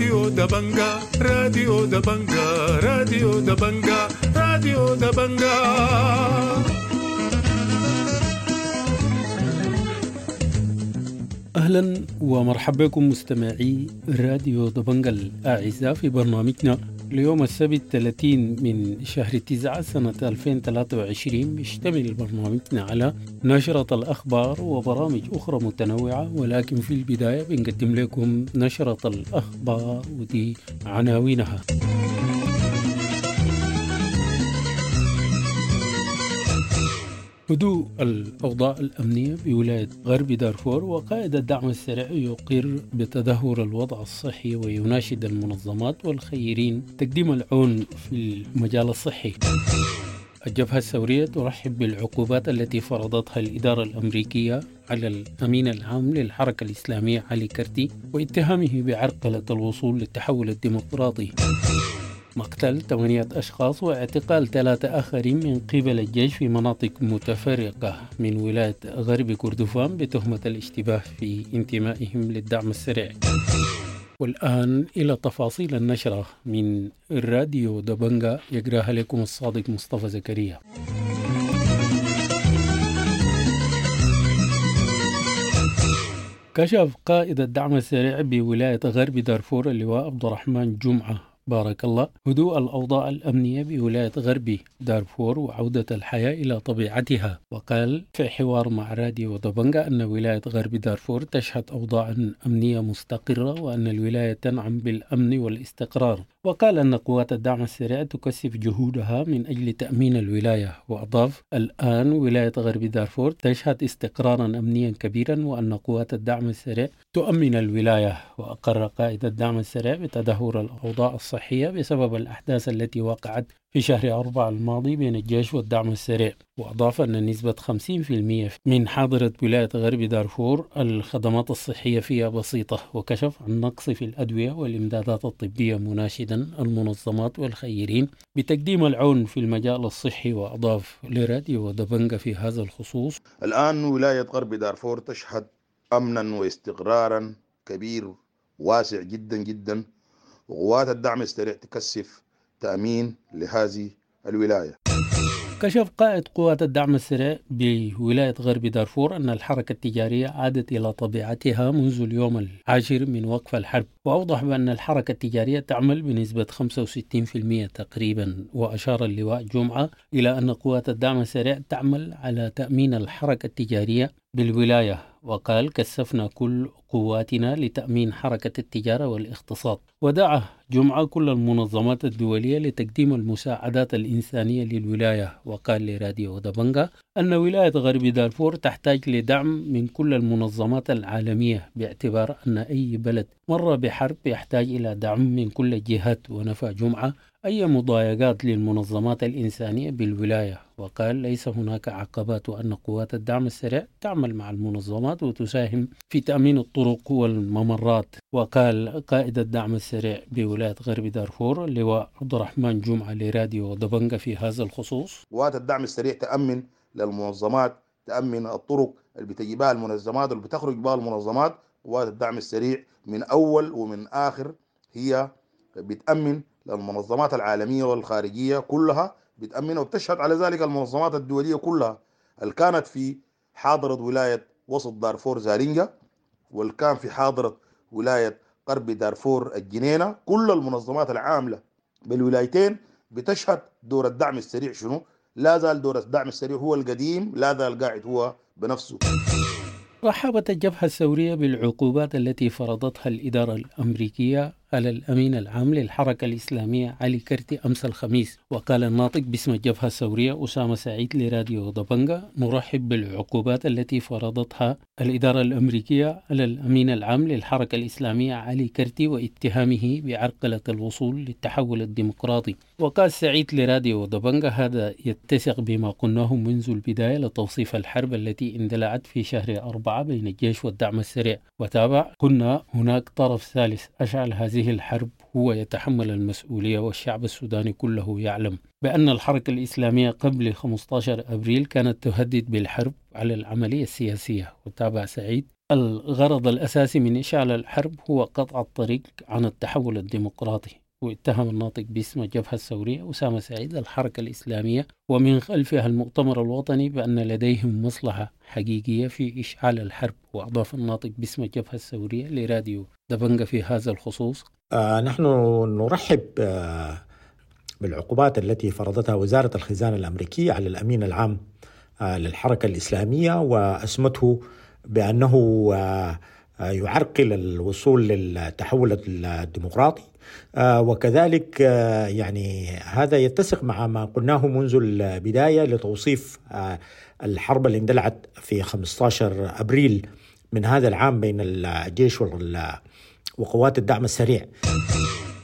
راديو دبنجا راديو دبنجا راديو دبنجا راديو دبنجا أهلا ومرحبا بكم مستمعي راديو دبنجا الاعزاء في برنامجنا ليوم السبت 30 من شهر 9 سنة 2023 بيشتمل برنامجنا على نشرة الأخبار وبرامج أخرى متنوعة ولكن في البداية بنقدم لكم نشرة الأخبار ودي عناوينها. هدوء الأوضاع الأمنية بولاية غرب دارفور وقائد الدعم السريع يقر بتدهور الوضع الصحي ويناشد المنظمات والخيرين تقديم العون في المجال الصحي. الجبهة الثورية ترحب بالعقوبات التي فرضتها الإدارة الأمريكية على الأمين العام للحركة الإسلامية علي كرتي واتهامه بعرقلة الوصول للتحول الديمقراطي. مقتل ثمانية أشخاص واعتقال ثلاثة آخرين من قبل الجيش في مناطق متفرقة من ولاية غرب كردفان بتهمة الاشتباه في انتمائهم للدعم السريع. والآن إلى تفاصيل النشرة من الراديو دبنجا يقراها لكم الصادق مصطفى زكريا. كشف قائد الدعم السريع بولاية غرب دارفور اللواء عبد الرحمن جمعة بارك الله. هدوء الأوضاع الأمنية بولاية غرب دارفور وعودة الحياة إلى طبيعتها. وقال في حوار مع راديو دبنجا أن ولاية غرب دارفور تشهد أوضاع أمنية مستقرة وأن الولاية تنعم بالأمن والاستقرار. وقال أن قوات الدعم السريع تكثف جهودها من أجل تأمين الولاية وأضاف الآن ولاية غرب دارفور تشهد استقرارا أمنيا كبيرا وأن قوات الدعم السريع تؤمن الولاية وأقر قائد الدعم السريع بتدهور الأوضاع الصحية بسبب الأحداث التي وقعت في شهر أربعة الماضي بين الجيش والدعم السريع وأضاف أن نسبة 50% من حاضرة ولاية غرب دارفور الخدمات الصحية فيها بسيطة وكشف عن نقص في الأدوية والإمدادات الطبية مناشدا المنظمات والخيرين بتقديم العون في المجال الصحي وأضاف لراديو ودبنجا في هذا الخصوص. الآن ولاية غرب دارفور تشهد أمنا واستقرارا كبير واسع جدا جدا وقوات الدعم السريع تكثف تأمين لهذه الولاية. كشف قائد قوات الدعم السريع بولاية غرب دارفور أن الحركة التجارية عادت إلى طبيعتها منذ اليوم العاشر من وقف الحرب وأوضح بأن الحركة التجارية تعمل بنسبة 65% تقريبا وأشار اللواء جمعة إلى أن قوات الدعم السريع تعمل على تأمين الحركة التجارية بالولاية وقال كثفنا كل قواتنا لتأمين حركة التجارة والاقتصاد ودعا جمعة كل المنظمات الدولية لتقديم المساعدات الإنسانية للولاية وقال لراديو دبنجا أن ولاية غرب دارفور تحتاج لدعم من كل المنظمات العالمية باعتبار أن أي بلد مر بحرب يحتاج إلى دعم من كل الجهات ونفى جمعة أي مضايقات للمنظمات الإنسانية بالولاية؟ وقال ليس هناك عقبات وأن قوات الدعم السريع تعمل مع المنظمات وتساهم في تأمين الطرق والممرات. وقال قائد الدعم السريع بولاية غرب دارفور اللواء عبد الرحمن جمعة لراديو دبنجا في هذا الخصوص قوات الدعم السريع تأمن للمنظمات تأمن الطرق اللي بتجي بها المنظمات واللي بتخرج بها المنظمات. قوات الدعم السريع من أول ومن آخر هي بتأمن للمنظمات العالمية والخارجية كلها بتأمن وبتشهد على ذلك المنظمات الدولية كلها. اللي كانت في حاضرة ولاية وسط دارفور زارينجا؟ واللي كان في حاضرة ولاية غرب دارفور الجنينة؟ كل المنظمات العاملة بالولايتين بتشهد دور الدعم السريع شنو؟ لا زال دور الدعم السريع هو القديم لا زال قاعد هو بنفسه. رحبت الجبهة الثورية بالعقوبات التي فرضتها الإدارة الأمريكية على الأمين العام للحركة الإسلامية علي كرتي أمس الخميس وقال الناطق باسم الجبهة الثورية أسامة سعيد لراديو دبنجا نرحب بالعقوبات التي فرضتها الإدارة الأمريكية على الأمين العام للحركة الإسلامية علي كرتي واتهامه بعرقلة الوصول للتحول الديمقراطي. وقال سعيد لراديو دبنجا هذا يتسق بما قلناه منذ البداية لتوصيف الحرب التي اندلعت في شهر أربعة بين الجيش والدعم السريع. وتابع قلنا هناك طرف ثالث أشعل هذه هذه الحرب هو يتحمل المسؤولية والشعب السوداني كله يعلم بأن الحركة الإسلامية قبل 15 أبريل كانت تهدد بالحرب على العملية السياسية. وتابع سعيد الغرض الأساسي من إشعال الحرب هو قطع الطريق عن التحول الديمقراطي. واتهم الناطق باسم الجبهة الثورية أسامة سعيد الحركة الإسلامية ومن خلفها المؤتمر الوطني بأن لديهم مصلحة حقيقية في إشعال الحرب وأضاف الناطق باسم الجبهة الثورية لراديو دبنجة في هذا الخصوص. آه نحن نرحب آه بالعقوبات التي فرضتها وزارة الخزانة الأمريكية على الأمين العام آه للحركة الإسلامية وأسمته بأنه آه يعرقل الوصول للتحول الديمقراطي آه، وكذلك آه، يعني هذا يتسق مع ما قلناه منذ البداية لتوصيف آه، الحرب اللي اندلعت في 15 أبريل من هذا العام بين الجيش وقوات الدعم السريع.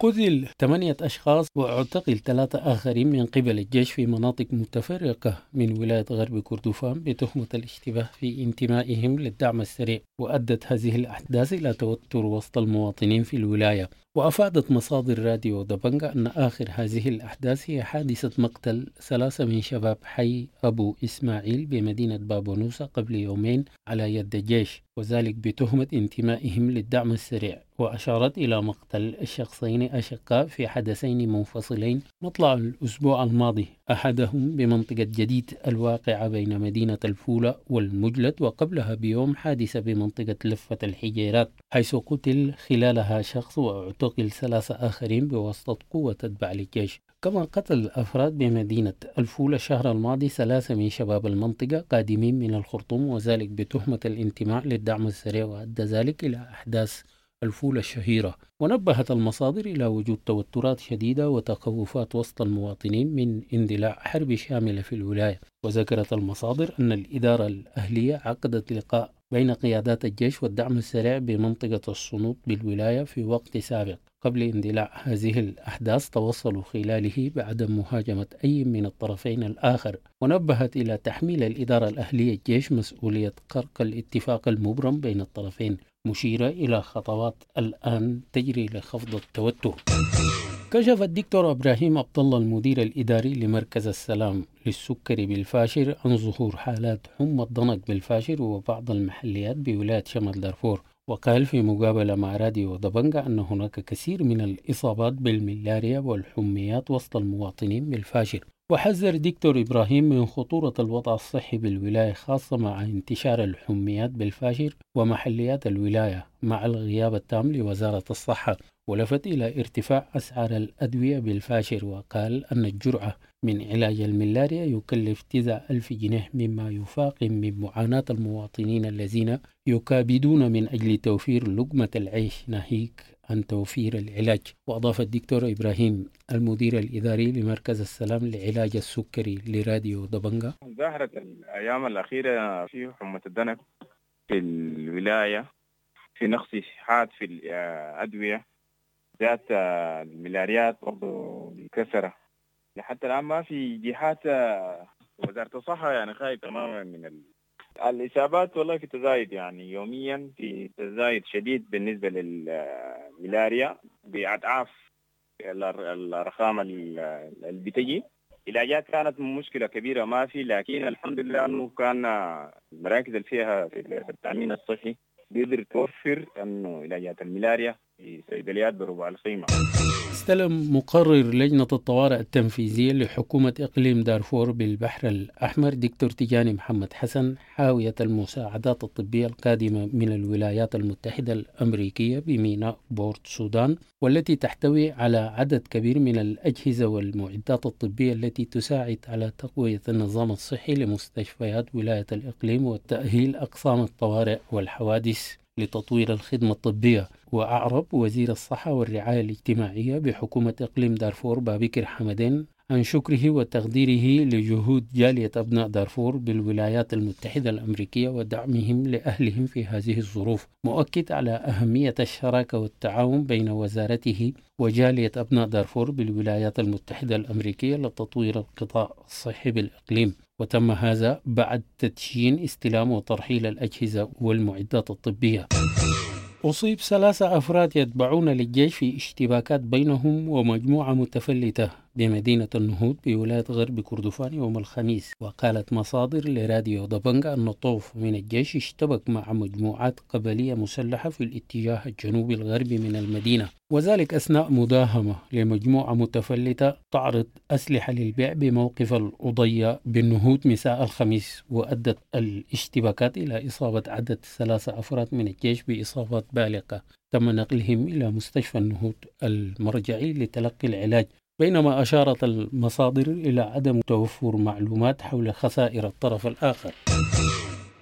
قتل ثمانية أشخاص واعتقل ثلاثة آخرين من قبل الجيش في مناطق متفرقة من ولاية غرب كردفان بتهمة الاشتباه في انتمائهم للدعم السريع وأدت هذه الأحداث إلى توتر وسط المواطنين في الولاية. وأفادت مصادر راديو دبنجا أن آخر هذه الأحداث هي حادثة مقتل ثلاثة من شباب حي أبو إسماعيل بمدينة بابونوسا قبل يومين على يد الجيش وذلك بتهمة انتمائهم للدعم السريع وأشارت إلى مقتل الشخصين أشقاء في حدثين منفصلين مطلع الأسبوع الماضي. أحدهم بمنطقة جديد الواقعة بين مدينة الفولة والمجلد وقبلها بيوم حادثة بمنطقة لفة الحجيرات حيث قتل خلالها شخص واعتقل ثلاثة آخرين بواسطة قوة تتبع للجيش. كما قتل أفراد بمدينة الفولة الشهر الماضي ثلاثة من شباب المنطقة قادمين من الخرطوم وذلك بتهمة الانتماء للدعم السريع وأدى ذلك إلى أحداث الفولة الشهيرة. ونبهت المصادر إلى وجود توترات شديدة وتخوفات وسط المواطنين من اندلاع حرب شاملة في الولاية. وذكرت المصادر أن الإدارة الأهلية عقدت لقاء بين قيادات الجيش والدعم السريع بمنطقة الصنوط بالولاية في وقت سابق. قبل اندلاع هذه الأحداث توصلوا خلاله بعدم مهاجمة أي من الطرفين الآخر. ونبهت إلى تحميل الإدارة الأهلية الجيش مسؤولية خرق الاتفاق المبرم بين الطرفين مشيرة إلى خطوات الآن تجري لخفض التوتر. كشف الدكتور إبراهيم عبد الله المدير الإداري لمركز السلام للسكري بالفاشر عن ظهور حالات حمى الضنك بالفاشر وبعض المحليات بولاية شمال دارفور. وقال في مقابلة مع راديو دبنجا أن هناك كثير من الإصابات بالملاريا والحميات وسط المواطنين بالفاشر وحذر دكتور إبراهيم من خطورة الوضع الصحي بالولاية خاصة مع انتشار الحميات بالفاشر ومحليات الولاية مع الغياب التام لوزارة الصحة. ولفت إلى ارتفاع أسعار الأدوية بالفاشر وقال أن الجرعة من علاج الملاريا يكلف تسع ألف جنيه مما يفاقم من معاناة المواطنين الذين يكابدون من أجل توفير لقمة العيش. ناهيك عن توفير العلاج. وأضاف الدكتور إبراهيم المدير الإداري لمركز السلام لعلاج السكري لراديو دبنجا ظهرت الأيام الأخيرة في حمى الدنك في الولاية في نقص حاد في الأدوية ذات الملاريات برضه بكثرة لحتى الآن ما في جهات وزارة الصحة يعني خايف تماما من ال... الإصابات والله في تزايد يعني يوميا في تزايد شديد بالنسبة للملاريا بأضعاف الأرقام اللي بتجي. علاجات كانت مشكلة كبيرة ما في لكن الحمد لله أنه كان المراكز اللي فيها في التأمين الصحي بيقدر توفر إنه علاجات الملاريا في صيدليات بربع القيمه. استلم مقرر لجنة الطوارئ التنفيذية لحكومة إقليم دارفور بالبحر الأحمر دكتور تجاني محمد حسن حاوية المساعدات الطبية القادمة من الولايات المتحدة الأمريكية بميناء بورت سودان والتي تحتوي على عدد كبير من الأجهزة والمعدات الطبية التي تساعد على تقوية النظام الصحي لمستشفيات ولاية الإقليم وتأهيل أقسام الطوارئ والحوادث. لتطوير الخدمة الطبية. وأعرب وزير الصحة والرعاية الاجتماعية بحكومة إقليم دارفور بابكر حمدين عن شكره وتقديره لجهود جالية أبناء دارفور بالولايات المتحدة الأمريكية ودعمهم لأهلهم في هذه الظروف. مؤكد على أهمية الشراكة والتعاون بين وزارته وجالية أبناء دارفور بالولايات المتحدة الأمريكية لتطوير القطاع الصحي بالإقليم. وتم هذا بعد تدشين استلام وترحيل الأجهزة والمعدات الطبية. أصيب ثلاثة أفراد يتبعون للجيش في اشتباكات بينهم ومجموعة متفلتة. بمدينة النهوض بولاية غرب كردفان يوم الخميس وقالت مصادر لراديو دبنجا أن طوف من الجيش اشتبك مع مجموعات قبلية مسلحة في الاتجاه الجنوبي الغربي من المدينة وذلك أثناء مداهمة لمجموعة متفلتة تعرض أسلحة للبيع بموقف الأضية بالنهوض مساء الخميس وأدت الاشتباكات إلى إصابة عدد ثلاثة أفراد من الجيش بإصابات بالغة تم نقلهم إلى مستشفى النهوض المرجعي لتلقي العلاج. بينما أشارت المصادر إلى عدم توفر معلومات حول خسائر الطرف الآخر.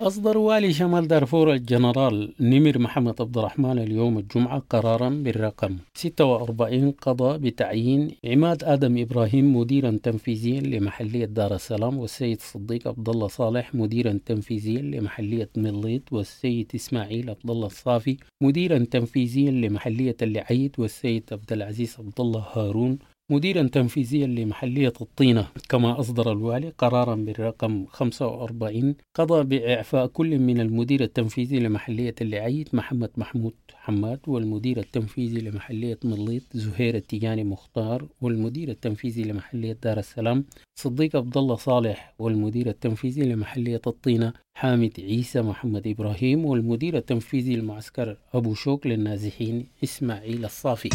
أصدر والي شمال دارفور الجنرال نمر محمد عبد الرحمن اليوم الجمعة قرارا بالرقم 46 قضى بتعيين عماد آدم إبراهيم مديرا تنفيذيا لمحلية دار السلام والسيد صديق عبد الله صالح مديرا تنفيذيا لمحلية مليط والسيد إسماعيل عبد الله الصافي مديرا تنفيذيا لمحلية اللعيد والسيد عبد العزيز عبد الله هارون مديرا تنفيذيا لمحلية الطينة. كما أصدر الوالي قرارا بالرقم 45 قضى بإعفاء كل من المدير التنفيذي لمحلية اللعيد محمد محمود حماد والمدير التنفيذي لمحلية مليط زهير التجاني مختار والمدير التنفيذي لمحلية دار السلام صديق عبد الله صالح والمدير التنفيذي لمحلية الطينة حامد عيسى محمد إبراهيم والمدير التنفيذي لمعسكر أبو شوك للنازحين إسماعيل الصافي.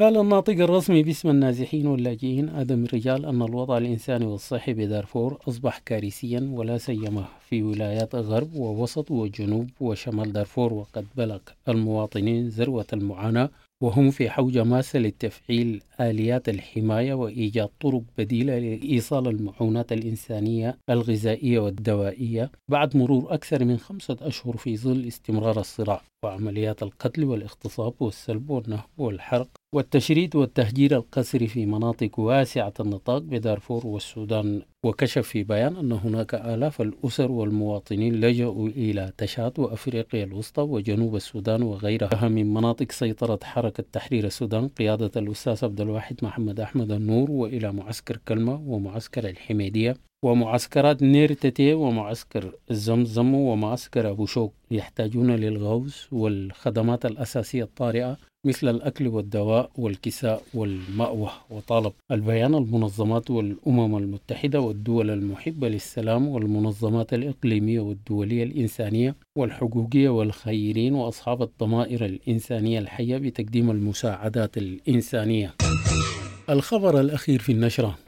قال الناطق الرسمي باسم النازحين واللاجئين آدم الرجال أن الوضع الإنساني والصحي بدارفور أصبح كارثيا ولا سيما في ولايات غرب ووسط وجنوب وشمال دارفور وقد بلغ المواطنين ذروة المعاناة وهم في حوجة ماسة لتفعيل آليات الحماية وإيجاد طرق بديلة لإيصال المعونات الإنسانية الغذائية والدوائية بعد مرور أكثر من خمسة أشهر في ظل استمرار الصراع وعمليات القتل والاغتصاب والسلب والنهب والحرق والتشريد والتهجير القسري في مناطق واسعة النطاق بدارفور والسودان. وكشف في بيان أن هناك آلاف الأسر والمواطنين لجأوا إلى تشاد وأفريقيا الوسطى وجنوب السودان وغيرها من مناطق سيطرة حركة تحرير السودان قيادة الأستاذ عبد الواحد محمد أحمد النور وإلى معسكر كلمة ومعسكر الحميدية ومعسكرات نيرتتي ومعسكر الزمزم ومعسكر أبو شوك يحتاجون للغوص والخدمات الأساسية الطارئة مثل الأكل والدواء والكساء والمأوى وطالب البيان المنظمات والأمم المتحدة والدول المحبة للسلام والمنظمات الإقليمية والدولية الإنسانية والحقوقية والخيرين وأصحاب الضمائر الإنسانية الحية بتقديم المساعدات الإنسانية. الخبر الأخير في النشرة.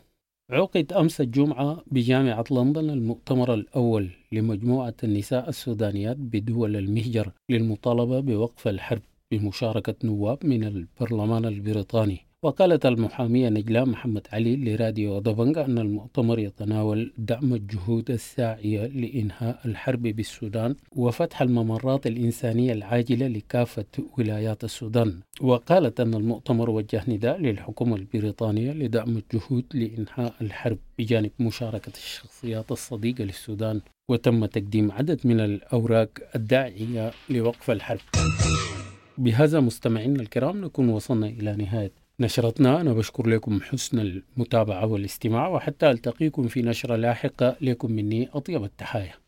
عقد أمس الجمعة بجامعة لندن المؤتمر الأول لمجموعة النساء السودانيات بدول المهجر للمطالبة بوقف الحرب بمشاركة نواب من البرلمان البريطاني. وقالت المحامية نجلاء محمد علي لراديو دبنجا أن المؤتمر يتناول دعم الجهود الساعية لإنهاء الحرب بالسودان وفتح الممرات الإنسانية العاجلة لكافة ولايات السودان. وقالت أن المؤتمر وجه نداء للحكومة البريطانية لدعم الجهود لإنهاء الحرب بجانب مشاركة الشخصيات الصديقة للسودان وتم تقديم عدد من الأوراق الداعية لوقف الحرب. بهذا مستمعينا الكرام نكون وصلنا إلى نهاية نشرتنا أنا بشكر لكم حسن المتابعة والاستماع وحتى ألتقيكم في نشرة لاحقة لكم مني أطيب التحايا.